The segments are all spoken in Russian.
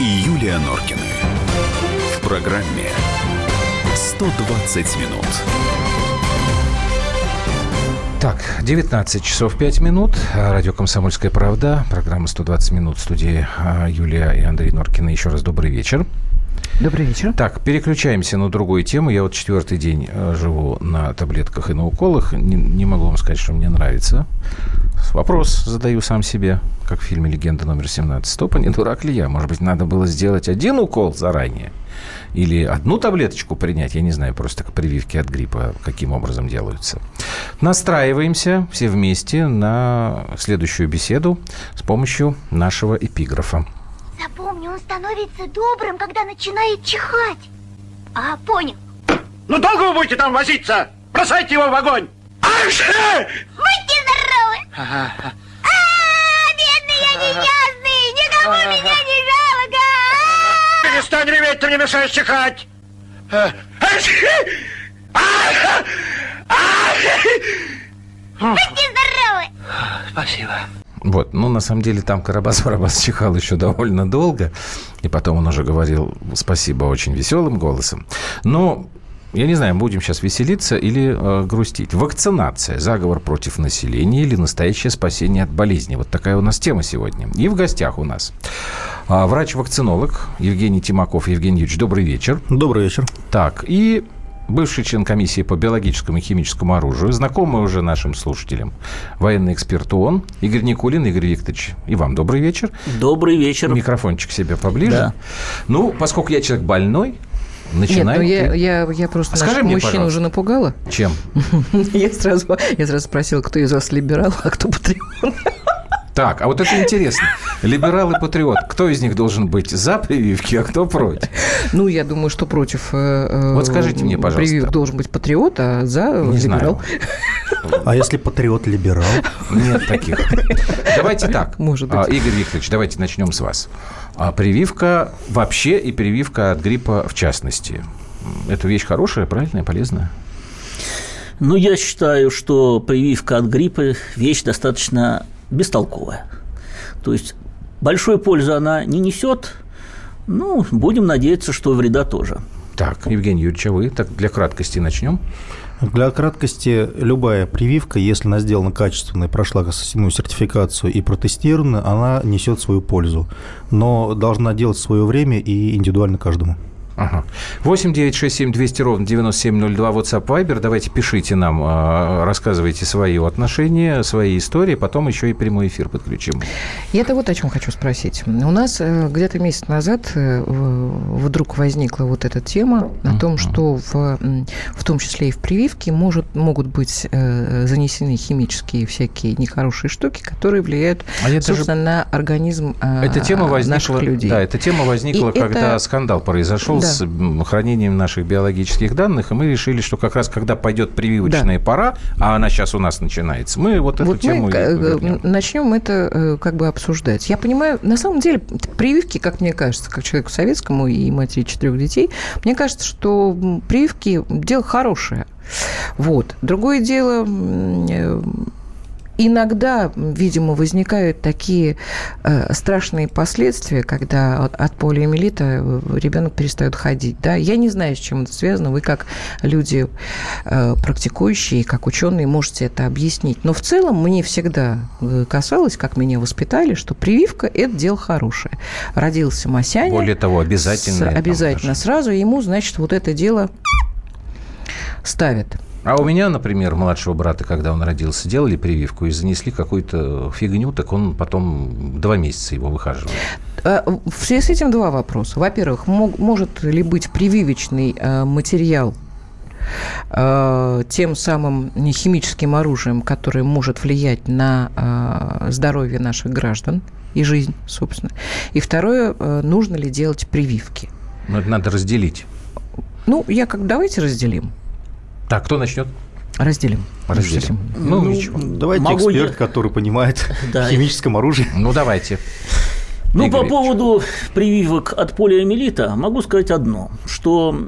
И Юлия Норкины. В программе 120 минут. Так, 19 часов 5 минут. Радио «Комсомольская правда». Программа «120 минут» в студии а, Юлия и Андрей Норкины. Еще раз добрый вечер. Добрый вечер. Так, переключаемся на другую тему. Я вот четвертый день э, живу на таблетках и на уколах. Не, не могу вам сказать, что мне нравится. Вопрос задаю сам себе, как в фильме «Легенда номер 17». Стопа, не дурак ли я? Может быть, надо было сделать один укол заранее? Или одну таблеточку принять? Я не знаю, просто как прививки от гриппа каким образом делаются. Настраиваемся все вместе на следующую беседу с помощью нашего эпиграфа. Запомни, он становится добрым, когда начинает чихать. А, понял. Ну долго вы будете там возиться? Бросайте его в огонь! Аж! Будьте здоровы! Ага. А, бедный я несчастный! Никому Ага. меня не жалко! А! Перестань реветь, ты мне мешаешь чихать! Аж! А, а, Будьте здоровы! Спасибо. Вот, ну, на самом деле, там Карабас-Барабас чихал еще довольно долго, и потом он уже говорил спасибо очень веселым голосом. Но я не знаю, будем сейчас веселиться или э, грустить. Вакцинация, заговор против населения или настоящее спасение от болезни. Вот такая у нас тема сегодня. И в гостях у нас а, врач-вакцинолог Евгений Тимаков. Евгений Юрьевич, добрый вечер. Добрый вечер. Так, и бывший член комиссии по биологическому и химическому оружию, знакомый уже нашим слушателям, военный эксперт ООН, Игорь Никулин. Игорь Викторович, и вам добрый вечер. Добрый вечер. Микрофончик себе поближе. Да. Ну, поскольку я человек больной, Нет, начинаем. ну я, я, я просто Скажи наших мне, мужчин пожалуйста. уже напугала. Чем? Я сразу, я сразу спросила, кто из вас либерал, а кто патриот. Так, а вот это интересно. Либерал и патриот. Кто из них должен быть за прививки, а кто против? Ну, я думаю, что против э, э, Вот скажите мне, пожалуйста. прививок должен быть патриот, а за Не либерал. знаю. А если патриот-либерал? Нет таких. Давайте так. Может быть. А, Игорь Викторович, давайте начнем с вас. А, Прививка вообще и прививка от гриппа в частности. Это вещь хорошая, правильная, полезная? Ну, я считаю, что прививка от гриппа – вещь достаточно бестолковая. То есть, большой пользы она не несет, ну, будем надеяться, что вреда тоже. Так, Евгений Юрьевич, а вы? Так, для краткости начнем. Для краткости, любая прививка, если она сделана качественно и прошла ну, сертификацию и протестирована, она несет свою пользу. Но должна делать в свое время и индивидуально каждому. Ага. 8 9 6 7 200 ровно 9702 WhatsApp Viber. Давайте пишите нам, а, рассказывайте свои отношения, свои истории, потом еще и прямой эфир подключим. Я-то вот о чем хочу спросить. У нас э, где-то месяц назад э, вдруг возникла вот эта тема о том, что в, в том числе и в прививке может, могут быть э, занесены химические всякие нехорошие штуки, которые влияют, А собственно, на организм э, Эта тема возникла, наших людей. да, эта тема возникла, И это- когда скандал произошел Да. С хранением наших биологических данных, и мы решили, что как раз когда пойдет прививочная пора, а она сейчас у нас начинается, мы вот эту Вот тему мы и э, вернем. начнем это э, как бы обсуждать. Я понимаю, на самом деле прививки, как мне кажется, как человеку советскому и матери четырех детей, мне кажется, что прививки дело хорошее. Вот. Другое дело, э, иногда, видимо, возникают такие э, страшные последствия, когда от, от полиомиелита ребенок перестает ходить. Да? Я не знаю, с чем это связано. Вы как люди э, практикующие, как ученые, можете это объяснить. Но в целом мне всегда э, касалось, как меня воспитали, что прививка – это дело хорошее. Родился Масяня. Более того, обязательно. с- обязательно. Сразу ему, значит, вот это дело ставят. А у меня, например, младшего брата, когда он родился, делали прививку и занесли какую-то фигню, так он потом два месяца его выхаживал. А, В связи с этим два вопроса. Во-первых, мог- может ли быть прививочный э, материал э, тем самым химическим оружием, которое может влиять на э, здоровье наших граждан и жизнь, собственно. И второе, э, нужно ли делать прививки. Но это надо разделить. Ну, я как давайте разделим. Так, кто начнет? Разделим. Разделим. Ну, Ну, ничего. Давайте Могу эксперт, я- который понимает Да. в химическом оружии. Ну, давайте. Ну, Игорь по Ильич. поводу прививок от полиомиелита могу сказать одно, что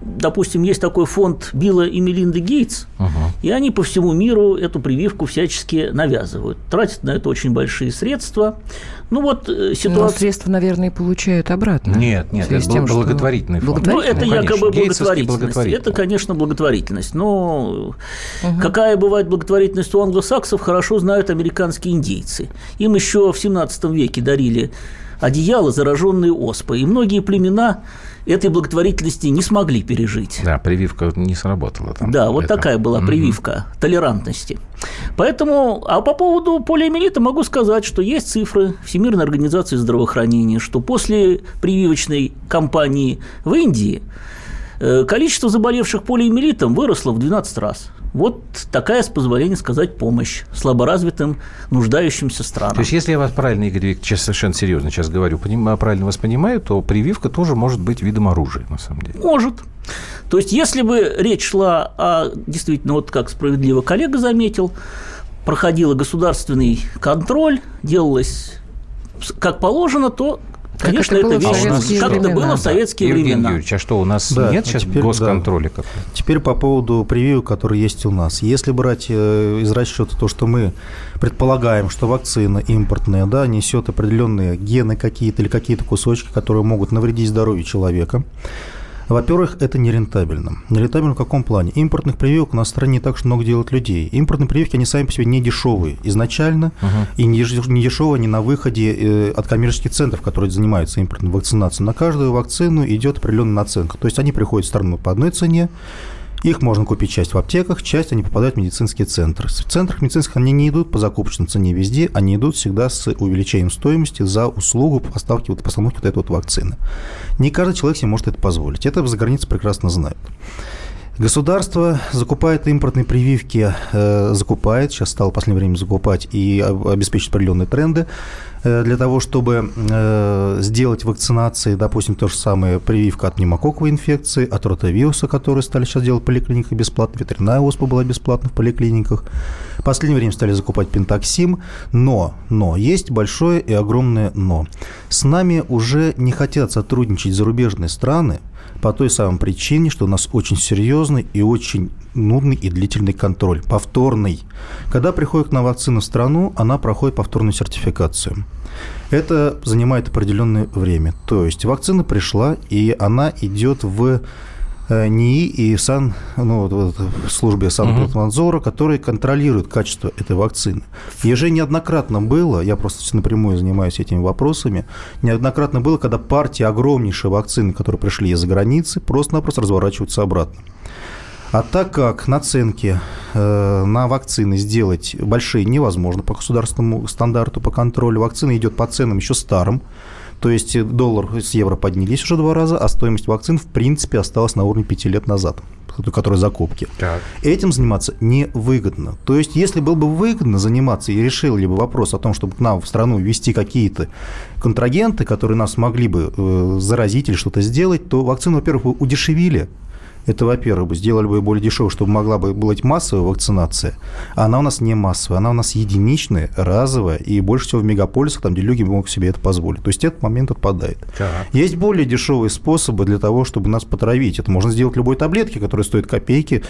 допустим, есть такой фонд Билла и Мелинды Гейтс, угу. и они по всему миру эту прививку всячески навязывают. Тратят на это очень большие средства. Ну вот э, ситуация... Но средства, наверное, получают обратно. Нет, нет, это тем, благотворительный фонд. Ну, это конечно. якобы благотворительность. Это, конечно, благотворительность. Но угу. какая бывает благотворительность у англосаксов, хорошо знают американские индейцы. Им еще в 17 веке дарили одеяло, зараженные оспой. И многие племена этой благотворительности не смогли пережить. Да, прививка не сработала. Там да, вот это. такая была прививка угу. толерантности. Поэтому, а по поводу полиомиелита могу сказать, что есть цифры Всемирной организации здравоохранения, что после прививочной кампании в Индии э, количество заболевших полиомиелитом выросло в 12 раз. Вот такая, с позволения сказать, помощь слаборазвитым, нуждающимся странам. То есть, если я вас правильно, Игорь Викторович, совершенно серьезно сейчас говорю, поним, правильно вас понимаю, то прививка тоже может быть видом оружия, на самом деле. Может. То есть, если бы речь шла о, действительно, вот как справедливо коллега заметил, проходила государственный контроль, делалось как положено, то Конечно, это, это вещь, как это было в советские Евгений времена. Юрьевич, а что, у нас да, нет сейчас теперь, госконтроля? Да. Теперь по поводу прививок, которые есть у нас. Если брать э, из расчета то, что мы предполагаем, что вакцина импортная да, несет определенные гены какие-то или какие-то кусочки, которые могут навредить здоровью человека, во-первых, это нерентабельно. Нерентабельно в каком плане? Импортных прививок у нас в стране не так уж много делают людей. Импортные прививки, они сами по себе не дешевые изначально, uh-huh. и не, не дешевые они на выходе э, от коммерческих центров, которые занимаются импортной вакцинацией. На каждую вакцину идет определенная наценка. То есть они приходят в страну по одной цене, их можно купить часть в аптеках, часть они попадают в медицинские центры. В центрах медицинских они не идут по закупочной цене везде, они идут всегда с увеличением стоимости за услугу поставки, вот, постановки вот этой вот вакцины. Не каждый человек себе может это позволить. Это за границей прекрасно знают. Государство закупает импортные прививки, э, закупает, сейчас стало в последнее время закупать и обеспечить определенные тренды. Э, для того, чтобы э, сделать вакцинации, допустим, то же самое прививка от пневмококковой инфекции, от ротавируса, которые стали сейчас делать в поликлиниках бесплатно, ветряная оспа была бесплатна в поликлиниках. В последнее время стали закупать пентаксим, но, но, есть большое и огромное но. С нами уже не хотят сотрудничать зарубежные страны, по той самой причине, что у нас очень серьезный и очень нудный и длительный контроль, повторный. Когда приходит на вакцину в страну, она проходит повторную сертификацию. Это занимает определенное время. То есть вакцина пришла, и она идет в Э, НИИ и сан, ну, вот, в службе Санпромнадзора, угу. которые контролируют качество этой вакцины. И уже неоднократно было, я просто напрямую занимаюсь этими вопросами, неоднократно было, когда партии огромнейшие вакцины, которые пришли из-за границы, просто-напросто разворачиваются обратно. А так как наценки э, на вакцины сделать большие невозможно по государственному стандарту по контролю, вакцина идет по ценам еще старым, то есть доллар с евро поднялись уже два раза, а стоимость вакцин в принципе осталась на уровне пяти лет назад которые закупки. Так. Этим заниматься невыгодно. То есть, если было бы выгодно заниматься и решили бы вопрос о том, чтобы к нам в страну ввести какие-то контрагенты, которые нас могли бы э, заразить или что-то сделать, то вакцину, во-первых, удешевили, это, во-первых, сделали бы более дешево, чтобы могла бы быть массовая вакцинация. А она у нас не массовая, она у нас единичная, разовая, и больше всего в мегаполисах, там, где люди могут себе это позволить. То есть этот момент отпадает. Так. Есть более дешевые способы для того, чтобы нас потравить. Это можно сделать любой таблетки, которые стоят копейки,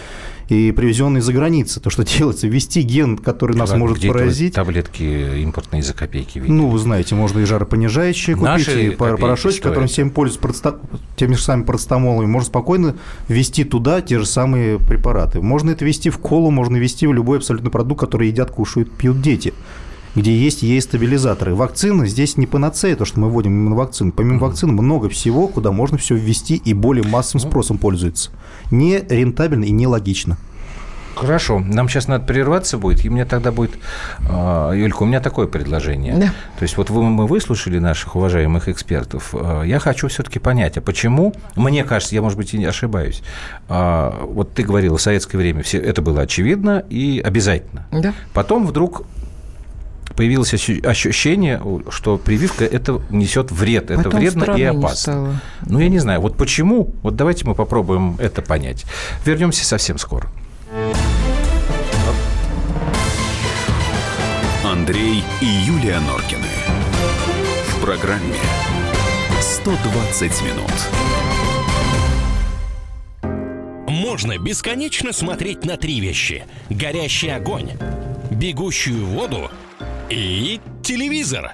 и привезенные за границы. То, что делается, ввести ген, который нас может где поразить. таблетки импортные за копейки? Видите? Ну, вы знаете, можно и жаропонижающие купить, Наши и порошочек, которым всем пользуются теми же самыми парацетамолами. Можно спокойно ввести ввести туда те же самые препараты. Можно это ввести в колу, можно ввести в любой абсолютно продукт, который едят, кушают, пьют дети где есть ей-стабилизаторы. Вакцины здесь не панацея, то, что мы вводим именно вакцины. Помимо mm-hmm. вакцин много всего, куда можно все ввести и более массовым спросом пользуется. Не рентабельно и не логично. Хорошо, нам сейчас надо прерваться будет, и мне тогда будет, а, Юлька, у меня такое предложение. Да. То есть вот вы, мы выслушали наших уважаемых экспертов. А, я хочу все-таки понять, а почему, мне кажется, я, может быть, и не ошибаюсь, а, вот ты говорила, в советское время все это было очевидно и обязательно. Да. Потом вдруг появилось ощущение, что прививка это несет вред, Потом это вредно и опасно. Ну, я не знаю, вот почему, вот давайте мы попробуем это понять. Вернемся совсем скоро. Андрей и Юлия Норкины. В программе 120 минут. можно бесконечно смотреть на три вещи. Горящий огонь, бегущую воду и телевизор.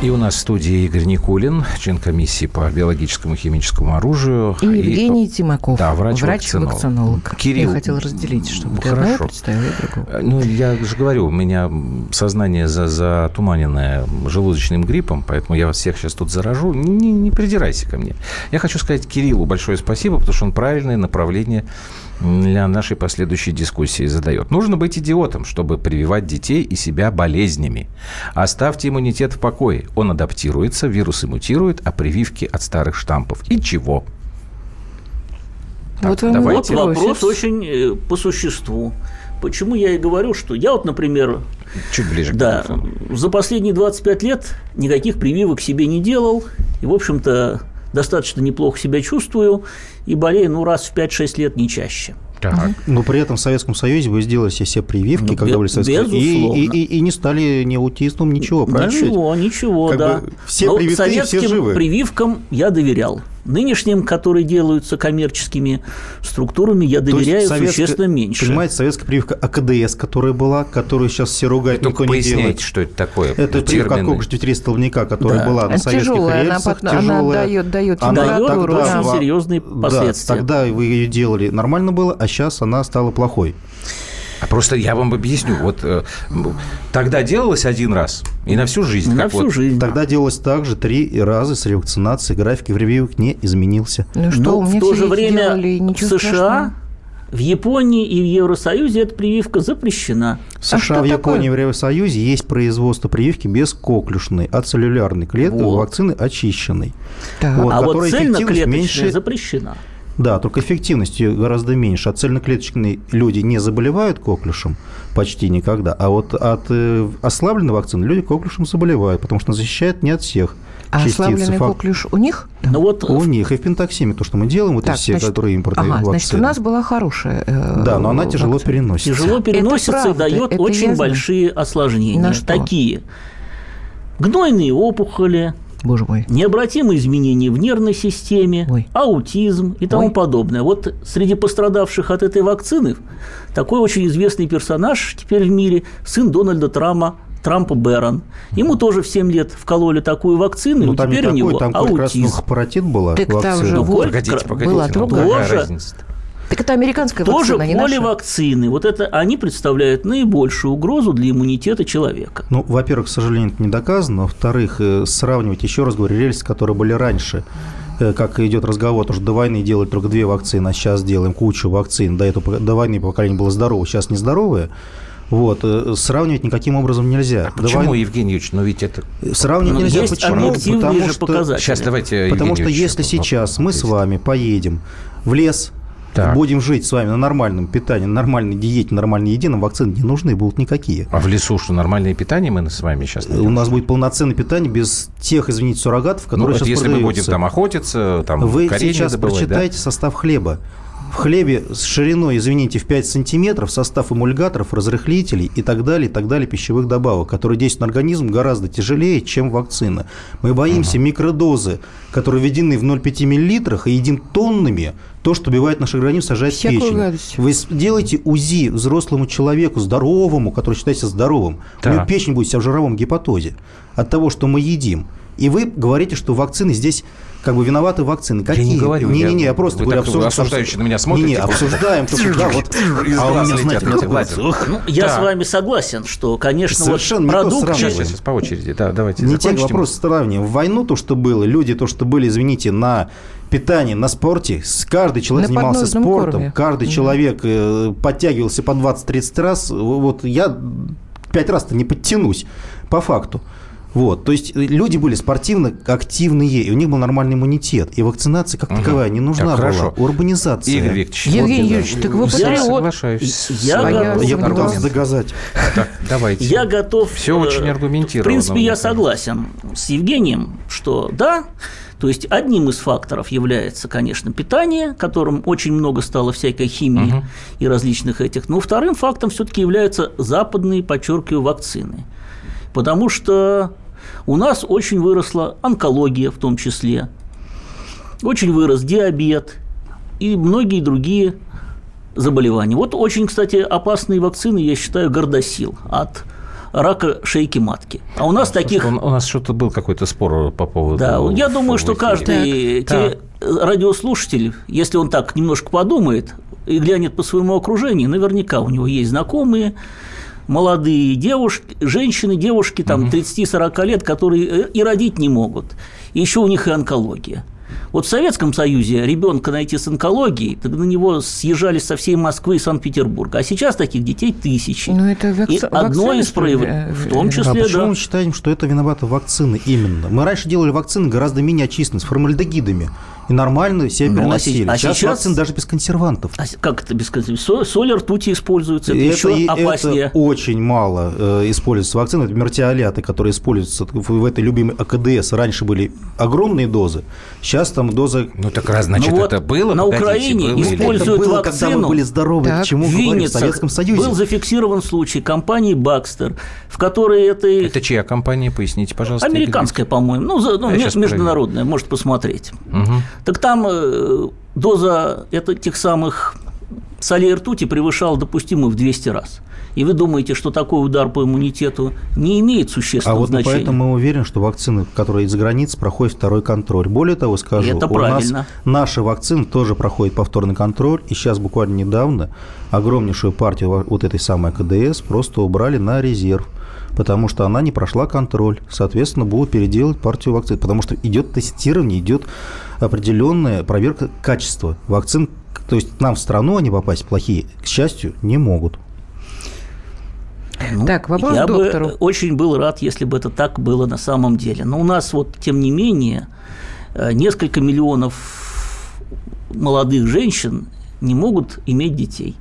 И у нас в студии Игорь Никулин, член комиссии по биологическому и химическому оружию. И Евгений Тимаков, Да, врач-вакцинолог. врач-вакцинолог. Кирилл. Я хотела разделить, чтобы Ну, ты одного хорошо. представила и другого. Ну, я же говорю, у меня сознание за, затуманенное желудочным гриппом, поэтому я вас всех сейчас тут заражу. Не, не придирайся ко мне. Я хочу сказать Кириллу большое спасибо, потому что он правильное направление для нашей последующей дискуссии задает. Нужно быть идиотом, чтобы прививать детей и себя болезнями. Оставьте иммунитет в покое. Он адаптируется, вирусы мутируют, а прививки от старых штампов. И чего? Так, Вот давайте. Вот вопрос очень э, по существу. Почему я и говорю, что я вот, например, Чуть ближе к да, за последние 25 лет никаких прививок себе не делал. И, в общем-то, достаточно неплохо себя чувствую. И болею, ну, раз в 5-6 лет, не чаще. Так. Но при этом в Советском Союзе вы сделали себе все прививки, Ну, когда были и, безусловно. и, и, и не стали ни аутистом, ничего, правильно? Ничего, ничего, Как да. бы все Но привиты, все советским живы. прививкам я доверял. Нынешним, которые делаются коммерческими структурами, я доверяю советская- существенно меньше. Понимаете, советская прививка АКДС, которая была, которую сейчас все ругают, Только никто не делает. что это такое. Это прививка от кокушки ветрей столбняка, которая Да. была на Это советских тяжелая, она рельсах, она тяжелая. дает- дает Она температуру, тогда да. Очень серьезные да, последствия. тогда вы ее делали, нормально было, а сейчас она стала плохой. А просто я вам объясню. Вот э, тогда делалось один раз и на всю жизнь. На всю вот- жизнь. Тогда делалось так же три раза с ревакцинацией, график прививок не изменился. Ну что, Но у меня в то же время делали, и в США, страшного. в Японии и в Евросоюзе эта прививка запрещена. В США, А в Японии, такое? в Евросоюзе есть производство прививки без коклюшной, от целлюлярной клетки Вот. вакцины очищенной. Так. Вот, а вот цельноклеточная меньше- запрещена. Да, только эффективность ее гораздо меньше. От цельноклеточной люди не заболевают коклюшем почти никогда, а вот от э, ослабленной вакцины люди коклюшем заболевают, потому что она защищает не от всех А ослабленный фак- коклюш у них? Ну вот У них и в пентоксиме, то, что мы делаем, вот Так, все, значит, которые импортные Ага, вакцины. значит, у нас была хорошая э, Да, но она тяжело вакцина. переносится. тяжело переносится и правда, дает это очень знаю. большие осложнения. На что? Такие. Гнойные опухоли, Боже мой. необратимые изменения в нервной системе, Ой. аутизм и тому Ой. подобное. Вот среди пострадавших от этой вакцины такой очень известный персонаж теперь в мире, сын Дональда Трампа, Трампа Бэрон. Ему тоже в 7 лет вкололи такую вакцину, Ну, и там не теперь у такой, него там как раз ну, аутизм. хапаратит была Так там вакцина. же Ну, Погодите, погодите. была ну другая. какая Тоже. разница-то? Так это американская Тоже вакцина, не наша. поливакцины. Вот это они представляют наибольшую угрозу для иммунитета человека. Ну, во-первых, к сожалению, это не доказано. Во-вторых, э, сравнивать, еще раз говорю, рельсы, которые были раньше, э, как идет разговор, то что до войны делали только две вакцины, а сейчас делаем кучу вакцин. До этого до войны поколение было здоровое, сейчас нездоровое. Вот, э, сравнивать никаким образом нельзя. До Почему, войны- Евгений Юрьевич? Ну ведь это... Сравнивать Ну, нельзя. есть Почему? Потому же что, показатели. Сейчас давайте... потому Евгений что Юрьевич, если сейчас мы с вами поедем в лес, Так. будем жить с вами на нормальном питании, на нормальной диете, на нормальной еде, нам вакцины не нужны будут никакие. А в лесу что, нормальное питание мы с вами сейчас У нас будет полноценное питание без тех, извините, суррогатов, Ну, которые это сейчас если мы будем продаются. там охотиться, там Вы сейчас добывать, да? прочитайте состав хлеба. В хлебе с шириной, извините, в 5 сантиметров состав эмульгаторов, разрыхлителей и так далее, и так далее, пищевых добавок, которые действуют на организм гораздо тяжелее, чем вакцина. Мы боимся микродозы, которые введены в 0,5 миллилитрах и едим тоннами, то, что убивает наш организм, сажает Всякую печень. гадость. Вы делаете УЗИ взрослому человеку, здоровому, который считается здоровым. У Так. него печень будет вся в жировом гепатозе от того, что мы едим. И вы говорите, что вакцины здесь как бы виноваты вакцины. Какие? не говорю, Не-не-не, я- я просто вы говорю, так обсуж- осуждающе на меня смотрите. обсуждаем. только, да, вот. Из А у меня, знаете, ох, Я Да. с вами согласен, что, конечно, Совершенно вот не сравнивать. Сейчас, сейчас, по очереди. Да, давайте Не те вопросы сравниваем. В войну то, что было, люди то, что были, извините, на питании, на спорте, каждый человек На занимался спортом, корме. каждый Мгм. человек э, подтягивался по 20-30 раз. Вот я пять раз-то не подтянусь, по факту. Вот, то есть люди были спортивно активные, и у них был нормальный иммунитет. И вакцинация как таковая не нужна Так, была. хорошо. Урбанизация. Игорь Викторович, Евгений вот, Юрьевич, так вы я патриот. соглашаюсь. Я готов- Я пытался доказать. Так, давайте. Я готов... Все э, очень аргументированно. В принципе, я согласен с Евгением, что да, то есть одним из факторов является, конечно, питание, которым очень много стало всякой химии Мгм. и различных этих. Но вторым фактом все-таки являются западные, подчеркиваю, вакцины. Потому что у нас очень выросла онкология в том числе, очень вырос диабет и многие другие заболевания. Вот очень, кстати, опасные вакцины, я считаю, гордосил от рака шейки матки. А у нас таких... У у нас что-то был какой-то спор по поводу... Да, я думаю, что каждый Так, те- радиослушатель, если он так немножко подумает и глянет по своему окружению, наверняка у него есть знакомые, молодые девушки, женщины, девушки там 30-40 лет, которые э, и родить не могут. И еще у них и онкология. Вот в Советском Союзе ребенка найти с онкологией, так на него съезжали со всей Москвы и Санкт-Петербурга. А сейчас таких детей тысячи. Ну, это и вакци- одно вакцины, из проявлений, э, в том числе, а почему да. мы считаем, что это виноваты вакцины именно? Мы раньше делали вакцины гораздо менее очистные, с формальдегидами. И нормально себя Ну, а переносили. се- а сейчас, сейчас- вакцины даже без консервантов. А как это без? Со- Соль ртути используется, это, И еще и опаснее. это очень мало э, используется вакцины. Например, тиоляты, которые используются в, в этой любимой АКДС, раньше были огромные дозы. Сейчас там доза... Ну так раз, значит, Ну вот это было? на Погодите, Украине было используют это было, когда вакцину. мы были здоровы. Так. Чему в говорим в Советском Союзе? был зафиксирован случай компании Бакстер, в которой это, Это чья компания? Поясните, пожалуйста. Американская, по-моему, ну, за- ну, международная, может посмотреть. Викторович. Так там э, доза это, тех самых солей ртути превышала допустимую в 200 раз. И вы думаете, что такой удар по иммунитету не имеет А существенного вот значения? поэтому мы уверены, что вакцины, которые из границы, проходят второй контроль. Более того, скажу, Это у правильно. нас наши вакцины тоже проходят повторный контроль. И сейчас буквально недавно огромнейшую партию во- вот этой самой КДС просто убрали на резерв потому что она не прошла контроль. Соответственно, будут переделать партию вакцин, потому что идет тестирование, идет определенная проверка качества вакцин. То есть нам в страну они попасть плохие, к счастью, не могут. Ну, Так, вопрос я доктору. бы очень был рад, если бы это так было на самом деле. Но у нас вот, тем не менее, э, несколько миллионов молодых женщин не могут иметь детей.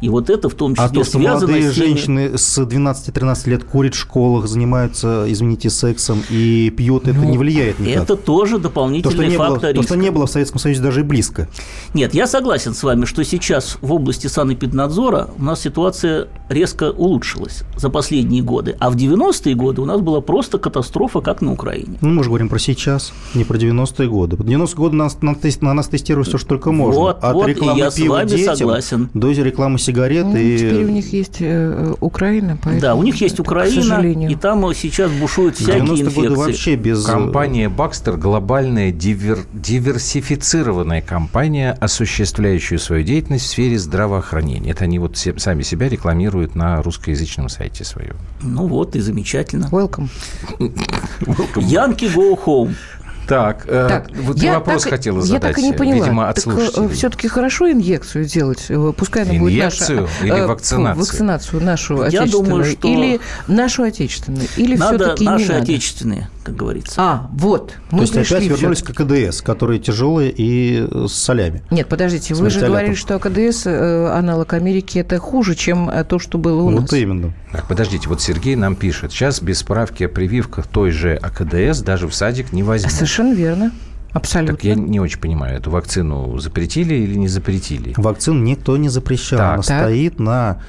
И вот это в том числе А то, что связано молодые с теми- женщины с 12-13 лет курят в школах, занимаются, извините, сексом и пьют, это Ну, не влияет никак. Это тоже то, что дополнительный не было, фактор то, что риска. не было в Советском Союзе даже и близко. Нет, я согласен с вами, что сейчас в области санэпиднадзора у нас ситуация резко улучшилась за последние годы. А в 90-е годы у нас была просто катастрофа, как на Украине. Ну, мы же говорим про сейчас, не про 90-е годы. Под 90-е годы на нас, на, на нас тестируют все, что только можно. Вот, От вот, рекламы я с пива вами детям согласен. до рекламы сигарет Ну, и... Теперь у них есть э, Украина, поэтому... Да, у них есть это, Украина, и там сейчас бушуют всякие 90-е инфекции. годы вообще без... Компания Baxter – глобальная дивер- диверсифицированная компания, осуществляющая свою деятельность в сфере здравоохранения. Это они вот сами себя рекламируют на русскоязычном сайте своем. Ну вот, и замечательно. Welcome. Янки go home. Так, э, Так, вот я вопрос так, хотела я задать, так и не поняла. видимо, от так, слушателей. все-таки хорошо инъекцию делать? Э, Пускай она будет Инъекцию наша... или э, вакцинацию? Вакцинацию нашу Я отечественную. думаю, что- Или нашу отечественную. Или Надо все-таки не наши надо? отечественные, как говорится. А, вот. Мы То есть опять вернулись к КДС, которые тяжелые и с солями. Нет, подождите, С вы же говорили, что АКДС, э, аналог Америки, это хуже, чем э, то, что было у нас. Вот именно. Так, подождите, вот Сергей нам пишет, сейчас без справки о прививках той же АКДС даже в садик не возьмут. Совершенно верно. Абсолютно. Так я не очень понимаю, эту вакцину запретили или не запретили? Вакцин никто не запрещал. Так. Она Так. стоит на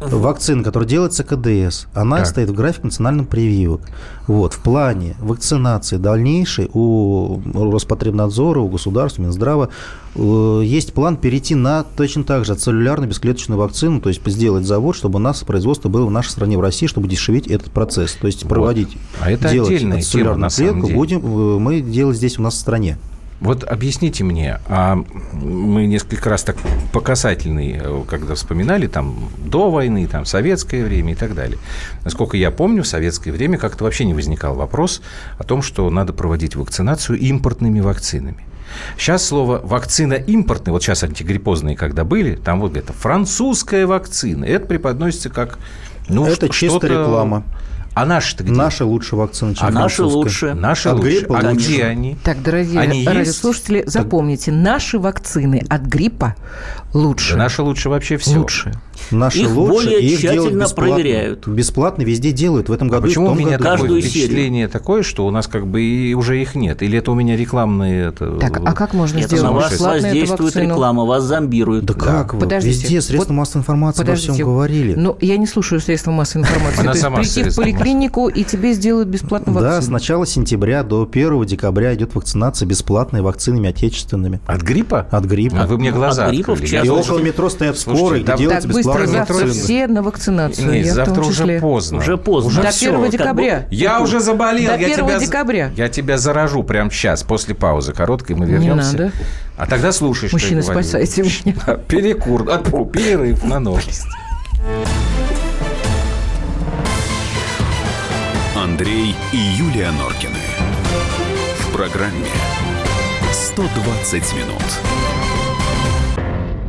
вакцин, которая делается КДС. Она Так. стоит в график национальных прививок. Вот. В плане вакцинации дальнейшей у Роспотребнадзора, у государства, Минздрава э, есть план перейти на точно так же целлюлярную бесклеточную вакцину, то есть сделать завод, чтобы у нас производство было в нашей стране, в России, чтобы дешевить этот процесс. То есть проводить, А это делать целлюлярную клетку будем э, мы делать здесь у нас в стране. Вот объясните мне, а мы несколько раз так по касательной, э, когда вспоминали, там, до войны, там, советское время и так далее. Насколько я помню, в советское время как-то вообще не возникал вопрос о том, что надо проводить вакцинацию импортными вакцинами. Сейчас слово «вакцина импортная», вот сейчас антигриппозные когда были, там вот это французская вакцина, это преподносится как... Ну, Это что-то- реклама. А наши-то где? Наши лучше вакцины, чем А наши лучше. Наши От лучше. гриппа А лучше. где они? Так, дорогие Они есть? радиослушатели, запомните, наши вакцины от гриппа лучше. Да наши лучше вообще все. Лучше. Наши Их лучше, более и их делают тщательно бесплатно. проверяют. Бесплатно везде делают. В этом А году и в почему у том меня году. Каждую серию. впечатление такое, что у нас как бы и уже их нет? Или это у меня рекламные... Это... Так, а как можно Это сделать на вас бесплатно воздействует реклама, вас зомбируют. Да как вы? Подождите. Везде средства Вот- массовой информации обо Подождите. всем говорили. Ну, я не слушаю средства массовой информации. Она сама прийти в поликлинику, и тебе сделают бесплатно да, вакцину. с начала сентября до 1 декабря идет вакцинация бесплатной вакцинами отечественными. От гриппа? От гриппа. А вы мне глаза От гриппа, в И около метро стоят скорые, да- где завтра вакцины. все на вакцинацию. Нет, я завтра уже поздно. Уже поздно. Уже До всё. 1 как декабря. Я уже заболел. До я 1 тебя, декабря. Я тебя заражу прямо сейчас, после паузы короткой мы Не вернемся. надо. А тогда слушай, что Мужчины, я спасайте меня. Перекур, фу, перерыв на новости. Андрей и Юлия Норкины. В программе 120 минут.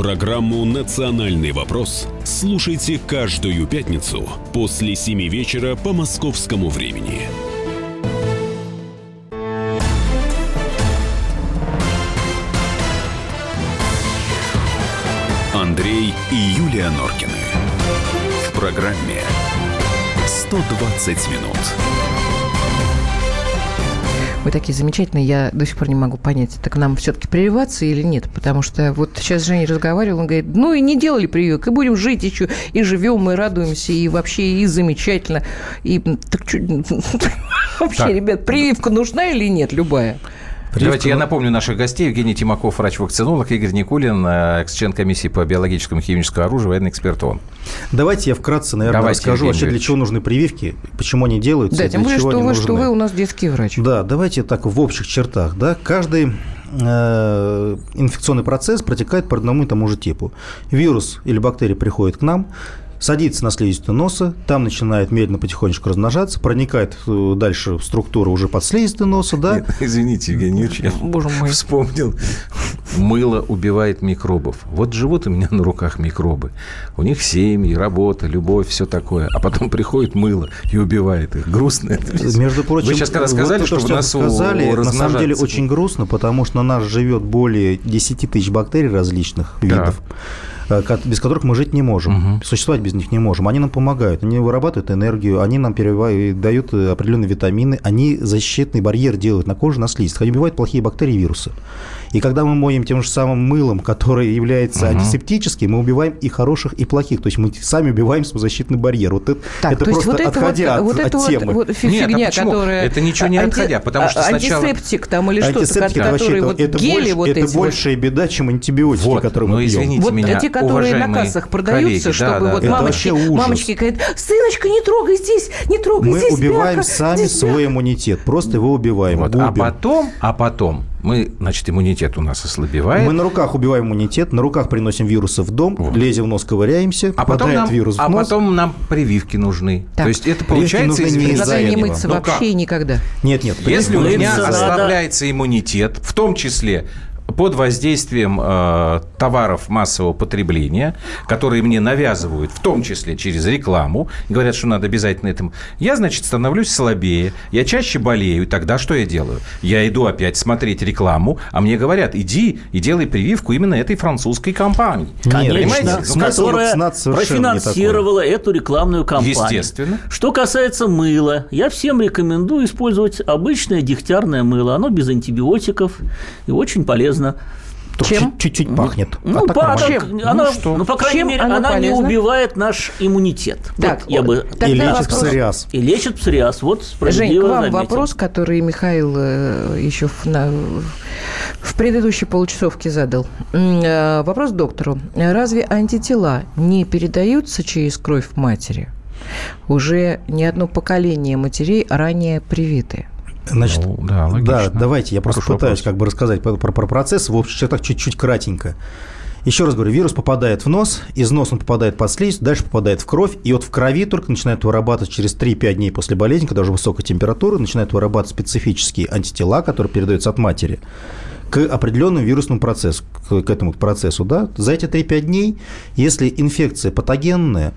Программу «Национальный вопрос» слушайте каждую пятницу после 7 вечера по московскому времени. Андрей и Юлия Норкины. В программе «120 минут». Вы такие замечательные, я до сих пор не могу понять, так нам все-таки прививаться или нет, потому что вот сейчас Женя разговаривал, он говорит, ну и не делали прививок, и будем жить еще, и живем, и радуемся, и вообще, и замечательно. И так чё- вообще, ребят, прививка нужна или нет, любая? Давайте я напомню наших гостей. Евгений Тимаков, врач-вакцинолог, Игорь Никулин, э, член комиссии по биологическому и химическому оружию, военный эксперт ООН. Давайте я вкратце, наверное, Давайте, расскажу вообще, для чего нужны прививки, почему они делаются, Да, тем для более, чего что они вы, нужны. что вы у нас детский врач. Да, давайте так в общих чертах. Да, каждый э, инфекционный процесс протекает по одному и тому же типу. Вирус или бактерия приходит к нам, садится на слизистую носа, там начинает медленно потихонечку размножаться, проникает э, дальше в структуру уже под слизистой носа, да, Извините, Евгений Юрьевич, я Боже мой. вспомнил. Мыло убивает микробов. Вот живут у меня на руках микробы. У них семьи, работа, любовь, все такое. А потом приходит мыло и убивает их. Грустно это. Между прочим, Вы сейчас когда сказали, вот что то, в носу сказали, на самом деле очень грустно, потому что на нас живет более 10 тысяч бактерий различных видов, э, ко- без которых мы жить не можем, существовать без них не можем. Они нам помогают, они вырабатывают энергию, они нам дают э, определенные витамины, они защитный барьер делают на коже, на слизистых, они убивают плохие бактерии и вирусы. И когда мы моем тем же самым мылом, которое является антисептическим, мы убиваем и хороших, и плохих. То есть мы сами убиваем свой защитный барьер. Вот это, Так, это просто вот это отходя вот, от, вот это от вот, темы. вот фи- Нет, а фигня, почему? которая... Это ничего не анти- отходя, потому что а- сначала- Антисептик там или что-то, Антисептики, это вообще которые это, вот это гели больше, вот это эти вот. большая беда, чем антибиотики, Вот, которые ну, мы пьем. извините Вот меня, те, которые на кассах продаются, коллеги, чтобы да, вот да. Мамочки, мамочки говорят, сыночка, не трогай здесь, не трогай Мы здесь. убиваем мягко, сами здесь свой иммунитет, просто его убиваем, Вот. А потом, а потом мы, значит, иммунитет у нас ослабевает. Мы на руках убиваем иммунитет, на руках приносим вирусы в дом, Вот. лезем в нос, ковыряемся, а потом, нам, вирус в а нос. потом нам прививки нужны. Так. То есть это получается... нужны не из-за не мыться Ну вообще как? никогда. Нет, нет. Если у меня ослабляется иммунитет, в том числе под воздействием э, товаров массового потребления, которые мне навязывают, в том числе через рекламу, говорят, что надо обязательно этим. Я, значит, становлюсь слабее, я чаще болею, и тогда что я делаю? Я иду опять смотреть рекламу, а мне говорят, иди и делай прививку именно этой французской компании. Нет, Понимаете? конечно, Ну, которая профинансировала эту рекламную кампанию. Естественно. Что касается мыла, я всем рекомендую использовать обычное дегтярное мыло. Оно без антибиотиков и очень полезно. Чем? чуть- Чуть-чуть пахнет. Ну, А нормально. так, она, Ну, что? ну, по крайней Чем мере, она она, не убивает наш иммунитет. Так, вот я бы... И лечит вопрос. псориаз. И лечит псориаз. Вот Жень, к справедливо вам заметил. вопрос, который Михаил э, еще в, на- в предыдущей получасовке задал. Э, Вопрос доктору. Разве антитела не передаются через кровь матери? Уже не одно поколение матерей ранее привиты. Значит, Ну, да, логично. да, давайте, я просто Хороший пытаюсь вопрос. как бы рассказать про, про- про процесс в общих чертах чуть-чуть кратенько. Еще раз говорю, вирус попадает в нос, из носа он попадает под слизь, дальше попадает в кровь, и вот в крови только начинает вырабатывать через 3-5 дней после болезни, когда уже высокая температура, начинают вырабатывать специфические антитела, которые передаются от матери к определенному вирусному процессу, к, к этому процессу, да, за эти 3-5 дней, если инфекция патогенная,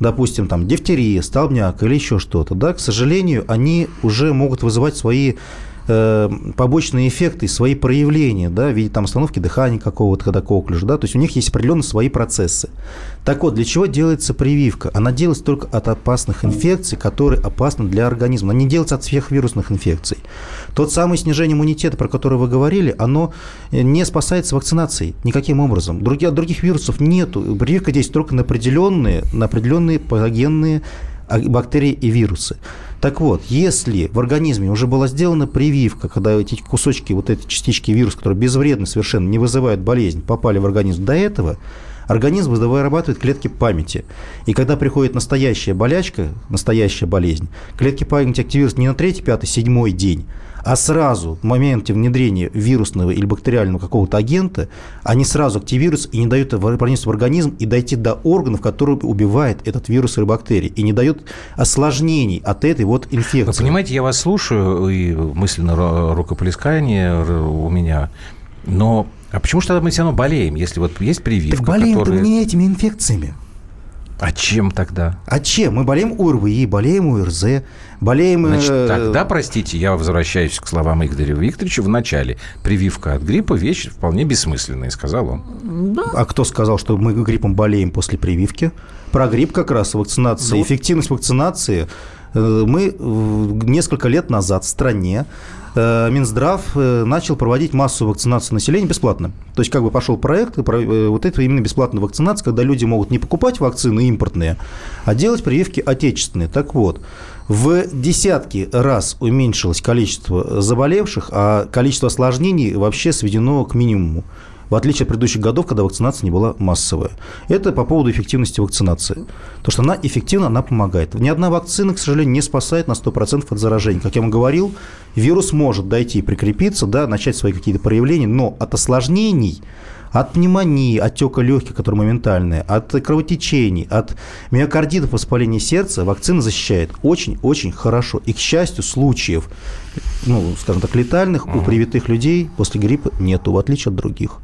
допустим, там, дифтерия, столбняк или еще что-то, да, к сожалению, они уже могут вызывать свои э, побочные эффекты, свои проявления, да, в виде там остановки дыхания какого-то, когда коклюш, да, то есть у них есть определенные свои процессы. Так вот, для чего делается прививка? Она делается только от опасных инфекций, которые опасны для организма. Она не делается от всех вирусных инфекций. Тот самый снижение иммунитета, про который вы говорили, оно не спасается вакцинацией никаким образом. Других, других вирусов нету. Прививка действует только на определенные, на определенные патогенные бактерии и вирусы. Так вот, если в организме уже была сделана прививка, когда эти кусочки, вот эти частички вируса, которые безвредны совершенно, не вызывают болезнь, попали в организм до этого, организм вырабатывает клетки памяти. И когда приходит настоящая болячка, настоящая болезнь, клетки памяти активируются не на третий, пятый, седьмой день, а сразу в моменте внедрения вирусного или бактериального какого-то агента, они сразу активируются и не дают проникнуться в организм и дойти до органов, которые убивает этот вирус или бактерии, и не дают осложнений от этой вот инфекции. Вы понимаете, я вас слушаю, и мысленно ру- рукоплескание у меня, но а почему же тогда мы все равно болеем, если вот есть прививка, Так болеем-то мы не этими инфекциями. А чем тогда? А чем? Мы болеем ОРВИ, болеем ОРЗ, болеем... э, Значит, тогда, простите, я возвращаюсь к словам Игоря Викторовича в начале. Прививка от гриппа – вещь вполне бессмысленная, сказал он. А кто сказал, что мы гриппом болеем после прививки? Про грипп как раз вакцинация, Ну, эффективность вакцинации. э, Мы э, несколько лет назад в стране э, Минздрав э, начал проводить массовую вакцинацию населения бесплатно. То есть как бы пошел проект, э, вот это именно бесплатная вакцинация, когда люди могут не покупать вакцины импортные, а делать прививки отечественные. Так вот, в десятки раз уменьшилось количество заболевших, а количество осложнений вообще сведено к минимуму в отличие от предыдущих годов, когда вакцинация не была массовая. Это по поводу эффективности вакцинации. То, что она эффективна, она помогает. Ни одна вакцина, к сожалению, не спасает на 100% от заражения. Как я вам говорил, вирус может дойти, прикрепиться, да, начать свои какие-то проявления, но от осложнений от пневмонии, отека легких, которые моментальные, от кровотечений, от миокардитов, воспаления сердца вакцина защищает очень-очень хорошо. И, к счастью, случаев, ну, скажем так, летальных у привитых людей после гриппа нету, в отличие от других.